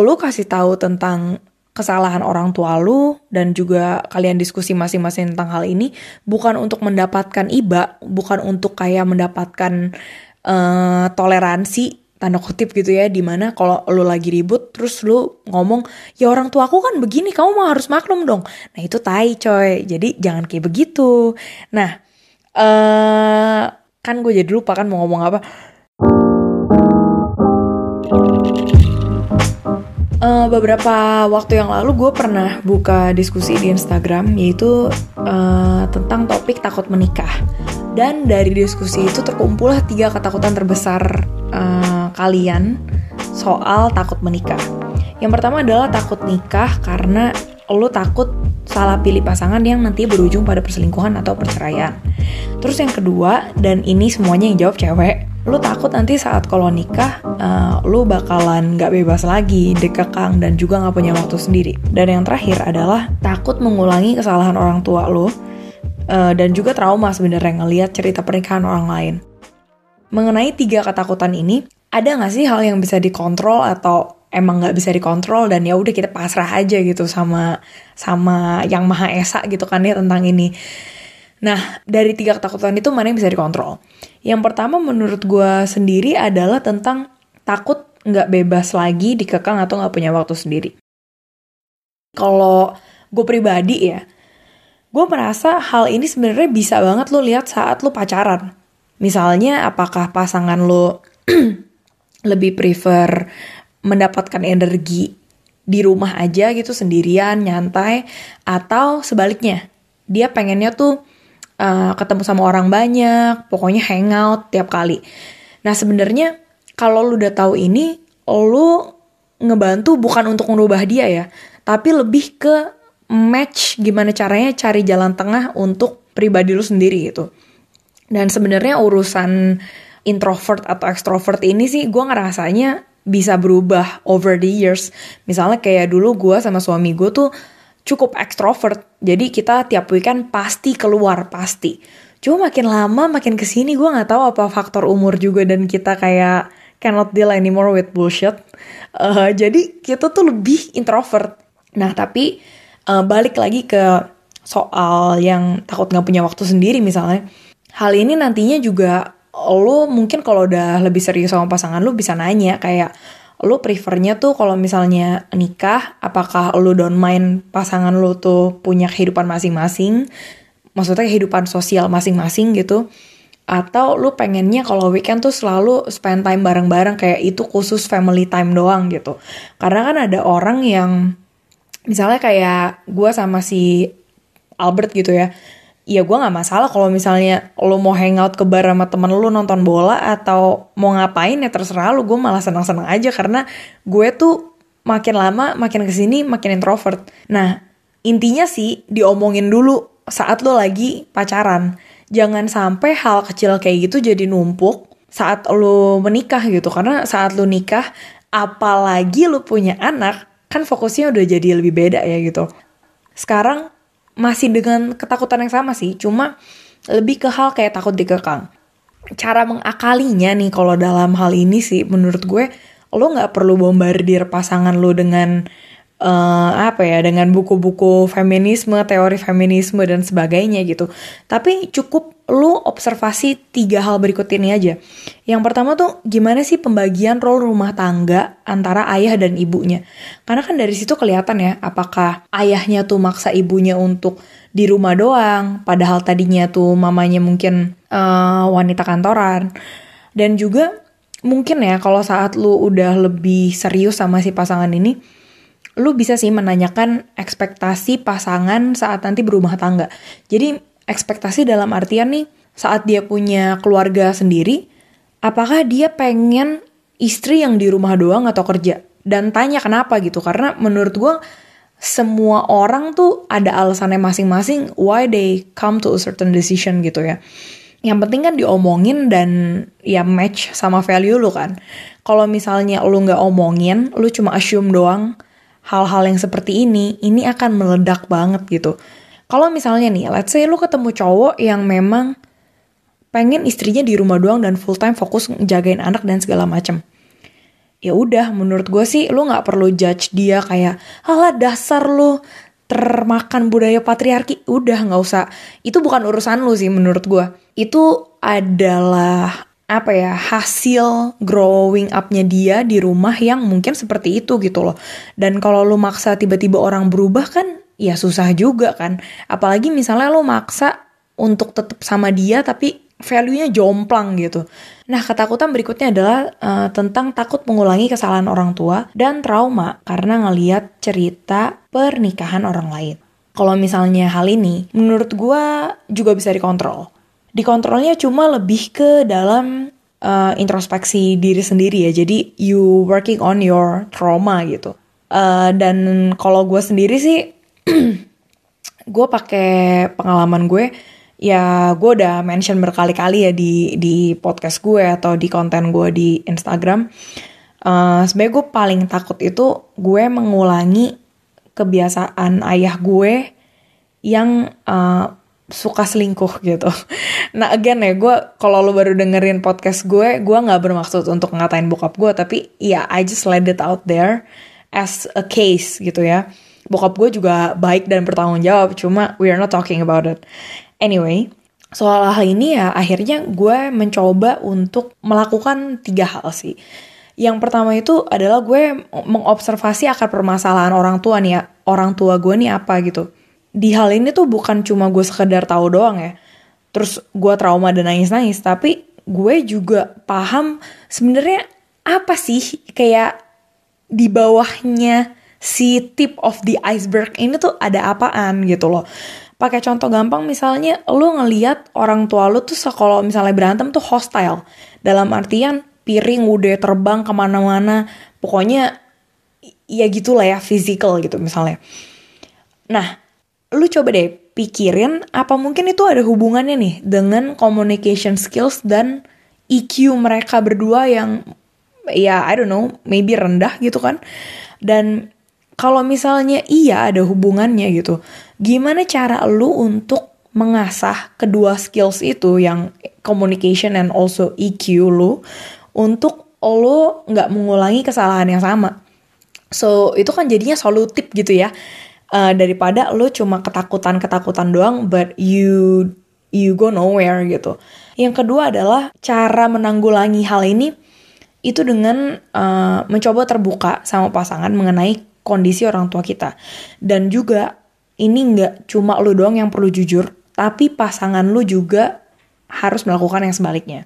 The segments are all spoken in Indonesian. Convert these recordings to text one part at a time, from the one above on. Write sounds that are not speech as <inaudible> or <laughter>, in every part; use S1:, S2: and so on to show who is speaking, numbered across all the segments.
S1: lu kasih tahu tentang kesalahan orang tua lu dan juga kalian diskusi masing-masing tentang hal ini bukan untuk mendapatkan iba, bukan untuk kayak mendapatkan uh, toleransi tanda kutip gitu ya di mana kalau lu lagi ribut terus lu ngomong ya orang tua aku kan begini kamu mah harus maklum dong. Nah itu tai coy. Jadi jangan kayak begitu. Nah eh uh, kan gue jadi lupa kan mau ngomong apa uh, beberapa waktu yang lalu gue pernah buka diskusi di Instagram yaitu uh, tentang topik takut menikah dan dari diskusi itu terkumpullah tiga ketakutan terbesar uh, kalian soal takut menikah. Yang pertama adalah takut nikah karena lo takut salah pilih pasangan yang nanti berujung pada perselingkuhan atau perceraian. Terus yang kedua, dan ini semuanya yang jawab cewek, lo takut nanti saat kalau nikah uh, lo bakalan gak bebas lagi, dekekang dan juga gak punya waktu sendiri. Dan yang terakhir adalah takut mengulangi kesalahan orang tua lo uh, dan juga trauma sebenarnya ngelihat cerita pernikahan orang lain. Mengenai tiga ketakutan ini, ada nggak sih hal yang bisa dikontrol atau emang nggak bisa dikontrol dan ya udah kita pasrah aja gitu sama sama yang maha esa gitu kan ya tentang ini. Nah, dari tiga ketakutan itu mana yang bisa dikontrol? Yang pertama menurut gue sendiri adalah tentang takut nggak bebas lagi dikekang atau nggak punya waktu sendiri. Kalau gue pribadi ya, gue merasa hal ini sebenarnya bisa banget lo lihat saat lo pacaran. Misalnya, apakah pasangan lo <clears throat> lebih prefer mendapatkan energi di rumah aja gitu sendirian, nyantai, atau sebaliknya, dia pengennya tuh uh, ketemu sama orang banyak, pokoknya hangout tiap kali. Nah sebenarnya kalau lu udah tahu ini, lu ngebantu bukan untuk merubah dia ya, tapi lebih ke match gimana caranya cari jalan tengah untuk pribadi lu sendiri gitu. Dan sebenarnya urusan introvert atau extrovert ini sih gue ngerasanya bisa berubah over the years. Misalnya kayak dulu gue sama suami gue tuh cukup extrovert. Jadi kita tiap weekend pasti keluar, pasti. Cuma makin lama makin ke sini gue nggak tahu apa faktor umur juga dan kita kayak cannot deal anymore with bullshit. Uh, jadi kita tuh lebih introvert. Nah tapi uh, balik lagi ke soal yang takut nggak punya waktu sendiri misalnya hal ini nantinya juga lo mungkin kalau udah lebih serius sama pasangan lo bisa nanya kayak lo prefernya tuh kalau misalnya nikah apakah lo don't mind pasangan lo tuh punya kehidupan masing-masing maksudnya kehidupan sosial masing-masing gitu atau lu pengennya kalau weekend tuh selalu spend time bareng-bareng kayak itu khusus family time doang gitu. Karena kan ada orang yang misalnya kayak gue sama si Albert gitu ya ya gue nggak masalah kalau misalnya lo mau hangout ke bar sama temen lo nonton bola atau mau ngapain ya terserah lo. Gue malah senang-senang aja karena gue tuh makin lama makin ke sini makin introvert. Nah intinya sih diomongin dulu saat lo lagi pacaran. Jangan sampai hal kecil kayak gitu jadi numpuk saat lo menikah gitu. Karena saat lo nikah apalagi lo punya anak kan fokusnya udah jadi lebih beda ya gitu. Sekarang masih dengan ketakutan yang sama sih, cuma lebih ke hal kayak takut dikekang. Cara mengakalinya nih kalau dalam hal ini sih menurut gue lo nggak perlu bombardir pasangan lo dengan uh, apa ya dengan buku-buku feminisme, teori feminisme dan sebagainya gitu. Tapi cukup lu observasi tiga hal berikut ini aja. Yang pertama tuh gimana sih pembagian role rumah tangga antara ayah dan ibunya. Karena kan dari situ kelihatan ya apakah ayahnya tuh maksa ibunya untuk di rumah doang, padahal tadinya tuh mamanya mungkin uh, wanita kantoran. Dan juga mungkin ya kalau saat lu udah lebih serius sama si pasangan ini, lu bisa sih menanyakan ekspektasi pasangan saat nanti berumah tangga. Jadi ekspektasi dalam artian nih saat dia punya keluarga sendiri, apakah dia pengen istri yang di rumah doang atau kerja? Dan tanya kenapa gitu, karena menurut gue semua orang tuh ada alasannya masing-masing why they come to a certain decision gitu ya. Yang penting kan diomongin dan ya match sama value lu kan. Kalau misalnya lu nggak omongin, lu cuma assume doang, hal-hal yang seperti ini, ini akan meledak banget gitu. Kalau misalnya nih, let's say lu ketemu cowok yang memang pengen istrinya di rumah doang dan full time fokus jagain anak dan segala macem. ya udah menurut gue sih lu nggak perlu judge dia kayak alah dasar lu termakan budaya patriarki. Udah nggak usah. Itu bukan urusan lu sih menurut gue itu adalah apa ya hasil growing upnya dia di rumah yang mungkin seperti itu gitu loh. Dan kalau lu maksa tiba-tiba orang berubah kan ya susah juga kan apalagi misalnya lu maksa untuk tetap sama dia tapi value-nya jomplang gitu. Nah, ketakutan berikutnya adalah uh, tentang takut mengulangi kesalahan orang tua dan trauma karena ngeliat cerita pernikahan orang lain. Kalau misalnya hal ini, menurut gue juga bisa dikontrol. Dikontrolnya cuma lebih ke dalam uh, introspeksi diri sendiri ya. Jadi you working on your trauma gitu. Uh, dan kalau gue sendiri sih, <clears throat> gue pakai pengalaman gue ya gue udah mention berkali-kali ya di di podcast gue atau di konten gue di Instagram. Uh, Sebenarnya gue paling takut itu gue mengulangi kebiasaan ayah gue yang uh, suka selingkuh gitu. <laughs> Nah again ya gue kalau lo baru dengerin podcast gue, gue nggak bermaksud untuk ngatain bokap gue, tapi ya yeah, I just let it out there as a case gitu ya. Bokap gue juga baik dan bertanggung jawab, cuma we are not talking about it. Anyway, soal hal ini ya akhirnya gue mencoba untuk melakukan tiga hal sih. Yang pertama itu adalah gue mengobservasi akar permasalahan orang tua nih ya, orang tua gue nih apa gitu. Di hal ini tuh bukan cuma gue sekedar tahu doang ya. Terus gue trauma dan nangis-nangis, tapi gue juga paham sebenarnya apa sih kayak di bawahnya si tip of the iceberg ini tuh ada apaan gitu loh. Pakai contoh gampang misalnya lu ngeliat orang tua lu tuh kalau misalnya berantem tuh hostile. Dalam artian piring udah terbang ke mana-mana. Pokoknya ya gitulah ya physical gitu misalnya. Nah lu coba deh pikirin apa mungkin itu ada hubungannya nih dengan communication skills dan EQ mereka berdua yang ya I don't know maybe rendah gitu kan. Dan kalau misalnya iya ada hubungannya gitu, gimana cara lu untuk mengasah kedua skills itu yang communication and also EQ lu untuk lu nggak mengulangi kesalahan yang sama. So itu kan jadinya solutif gitu ya uh, daripada lu cuma ketakutan-ketakutan doang, but you you go nowhere gitu. Yang kedua adalah cara menanggulangi hal ini itu dengan uh, mencoba terbuka sama pasangan mengenai kondisi orang tua kita. Dan juga ini nggak cuma lu doang yang perlu jujur, tapi pasangan lu juga harus melakukan yang sebaliknya.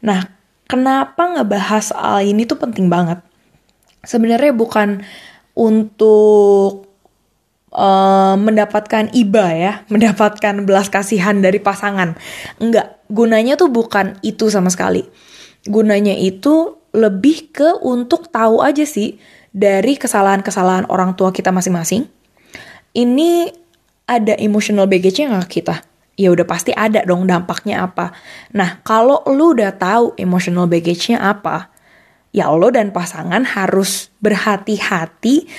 S1: Nah, kenapa ngebahas hal ini tuh penting banget? Sebenarnya bukan untuk uh, mendapatkan iba ya, <laughs> mendapatkan belas kasihan dari pasangan. Enggak, gunanya tuh bukan itu sama sekali. Gunanya itu lebih ke untuk tahu aja sih dari kesalahan-kesalahan orang tua kita masing-masing, ini ada emotional baggage-nya nggak kita? Ya udah pasti ada dong dampaknya apa. Nah, kalau lu udah tahu emotional baggage-nya apa, ya lo dan pasangan harus berhati-hati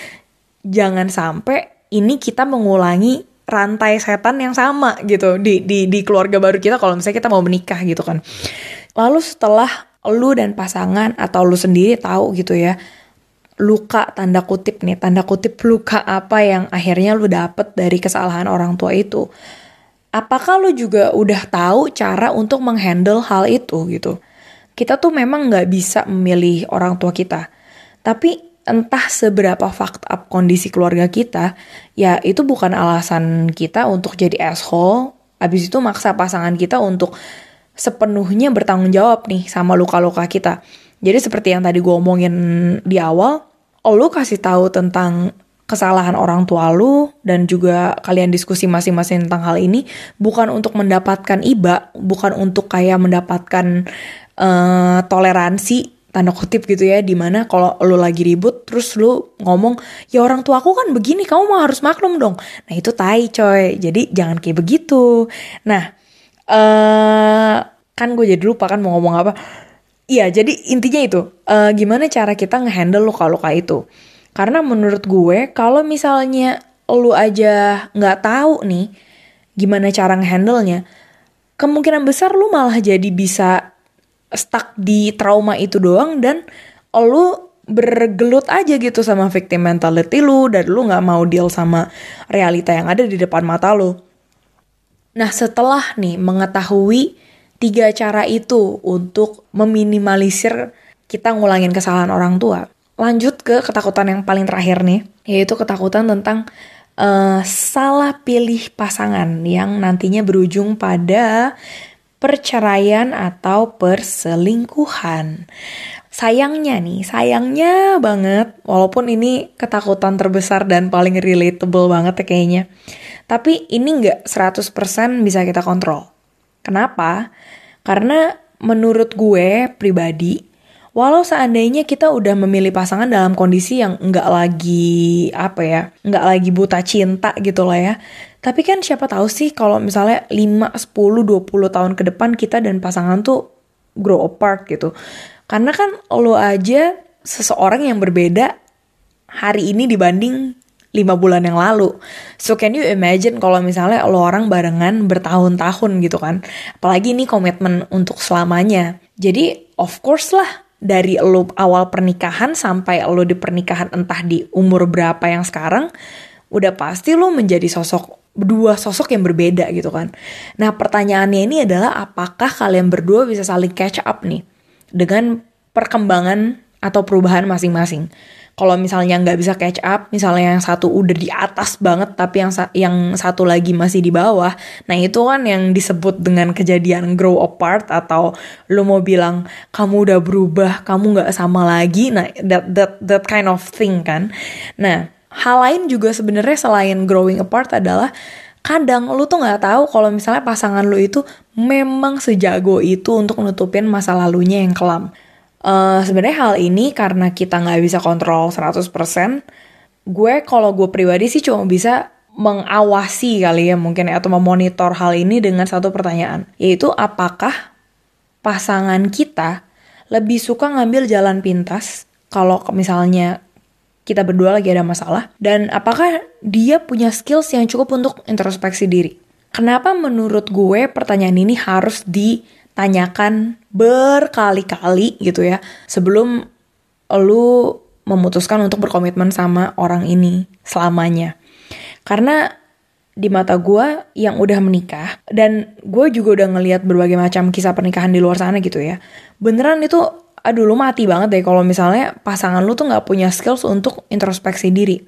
S1: jangan sampai ini kita mengulangi rantai setan yang sama gitu di di di keluarga baru kita kalau misalnya kita mau menikah gitu kan. Lalu setelah lu dan pasangan atau lu sendiri tahu gitu ya luka tanda kutip nih tanda kutip luka apa yang akhirnya lu dapet dari kesalahan orang tua itu? Apakah lu juga udah tahu cara untuk menghandle hal itu gitu? Kita tuh memang nggak bisa memilih orang tua kita. Tapi entah seberapa fucked up kondisi keluarga kita ya itu bukan alasan kita untuk jadi asshole. Abis itu maksa pasangan kita untuk sepenuhnya bertanggung jawab nih sama luka-luka kita. Jadi seperti yang tadi gue omongin di awal lu kasih tahu tentang kesalahan orang tua lu dan juga kalian diskusi masing-masing tentang hal ini bukan untuk mendapatkan iba, bukan untuk kayak mendapatkan uh, toleransi tanda kutip gitu ya di mana kalau lu lagi ribut terus lu ngomong ya orang tua aku kan begini kamu mah harus maklum dong. Nah itu tai coy. Jadi jangan kayak begitu. Nah uh, kan gue jadi lupa kan mau ngomong apa Iya, jadi intinya itu uh, gimana cara kita ngehandle luka-luka itu. Karena menurut gue kalau misalnya lu aja nggak tahu nih gimana cara ngehandle-nya, kemungkinan besar lu malah jadi bisa stuck di trauma itu doang dan lu bergelut aja gitu sama victim mentality lu dan lu nggak mau deal sama realita yang ada di depan mata lu. Nah setelah nih mengetahui tiga cara itu untuk meminimalisir kita ngulangin kesalahan orang tua, lanjut ke ketakutan yang paling terakhir nih, yaitu ketakutan tentang uh, salah pilih pasangan yang nantinya berujung pada perceraian atau perselingkuhan. Sayangnya nih, sayangnya banget, walaupun ini ketakutan terbesar dan paling relatable banget ya kayaknya. Tapi ini nggak 100% bisa kita kontrol. Kenapa? Karena menurut gue pribadi, walau seandainya kita udah memilih pasangan dalam kondisi yang nggak lagi apa ya nggak lagi buta cinta gitu lah ya tapi kan siapa tahu sih kalau misalnya 5, 10, 20 tahun ke depan kita dan pasangan tuh grow apart gitu. Karena kan lo aja seseorang yang berbeda hari ini dibanding 5 bulan yang lalu. So can you imagine kalau misalnya lo orang barengan bertahun-tahun gitu kan. Apalagi ini komitmen untuk selamanya. Jadi of course lah dari lo awal pernikahan sampai lo di pernikahan entah di umur berapa yang sekarang udah pasti lo menjadi sosok dua sosok yang berbeda gitu kan. Nah pertanyaannya ini adalah apakah kalian berdua bisa saling catch up nih dengan perkembangan atau perubahan masing-masing. Kalau misalnya nggak bisa catch up, misalnya yang satu udah di atas banget tapi yang yang satu lagi masih di bawah, nah itu kan yang disebut dengan kejadian grow apart atau lo mau bilang kamu udah berubah, kamu nggak sama lagi, nah that that that kind of thing kan. Nah hal lain juga sebenarnya selain growing apart adalah kadang lu tuh nggak tahu kalau misalnya pasangan lu itu memang sejago itu untuk nutupin masa lalunya yang kelam. Uh, sebenarnya hal ini karena kita nggak bisa kontrol 100%, gue kalau gue pribadi sih cuma bisa mengawasi kali ya mungkin ya, atau memonitor hal ini dengan satu pertanyaan, yaitu apakah pasangan kita lebih suka ngambil jalan pintas kalau misalnya kita berdua lagi ada masalah dan apakah dia punya skills yang cukup untuk introspeksi diri. Kenapa menurut gue pertanyaan ini harus ditanyakan berkali-kali gitu ya sebelum lu memutuskan untuk berkomitmen sama orang ini selamanya. Karena di mata gue yang udah menikah dan gue juga udah ngeliat berbagai macam kisah pernikahan di luar sana gitu ya. Beneran itu aduh lu mati banget deh kalau misalnya pasangan lu tuh nggak punya skills untuk introspeksi diri.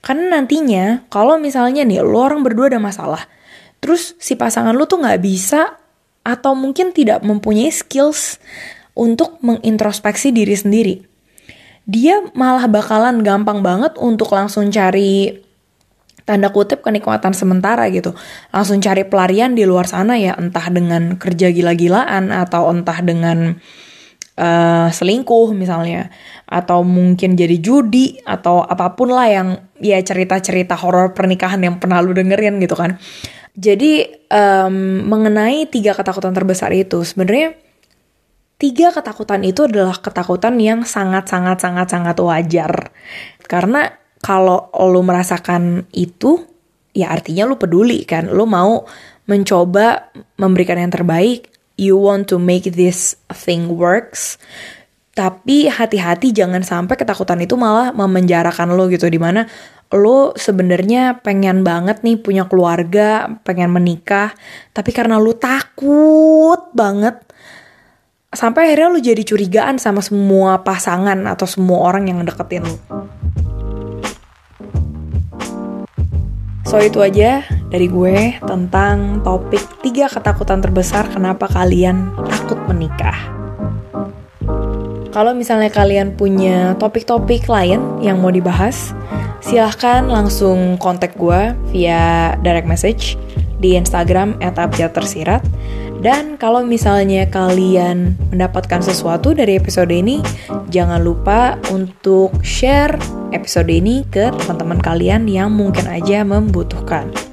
S1: Karena nantinya kalau misalnya nih lu orang berdua ada masalah, terus si pasangan lu tuh nggak bisa atau mungkin tidak mempunyai skills untuk mengintrospeksi diri sendiri. Dia malah bakalan gampang banget untuk langsung cari tanda kutip kenikmatan sementara gitu. Langsung cari pelarian di luar sana ya, entah dengan kerja gila-gilaan atau entah dengan uh, selingkuh misalnya atau mungkin jadi judi atau apa pun lah yang ya cerita-cerita horor pernikahan yang pernah lu dengerin gitu kan. Jadi um, mengenai tiga ketakutan terbesar itu sebenarnya tiga ketakutan itu adalah ketakutan yang sangat-sangat sangat-sangat wajar. Karena kalau lu merasakan itu ya artinya lu peduli kan, lu mau mencoba memberikan yang terbaik. You want to make this thing works. Tapi hati-hati jangan sampai ketakutan itu malah memenjarakan lo gitu di mana lo sebenarnya pengen banget nih punya keluarga pengen menikah tapi karena lo takut banget sampai akhirnya lo jadi curigaan sama semua pasangan atau semua orang yang deketin lo So itu aja dari gue tentang topik tiga ketakutan terbesar kenapa kalian takut menikah. Kalau misalnya kalian punya topik-topik lain yang mau dibahas, silahkan langsung kontak gue via direct message di Instagram @abjadtersirat. Dan kalau misalnya kalian mendapatkan sesuatu dari episode ini, jangan lupa untuk share episode ini ke teman-teman kalian yang mungkin aja membutuhkan.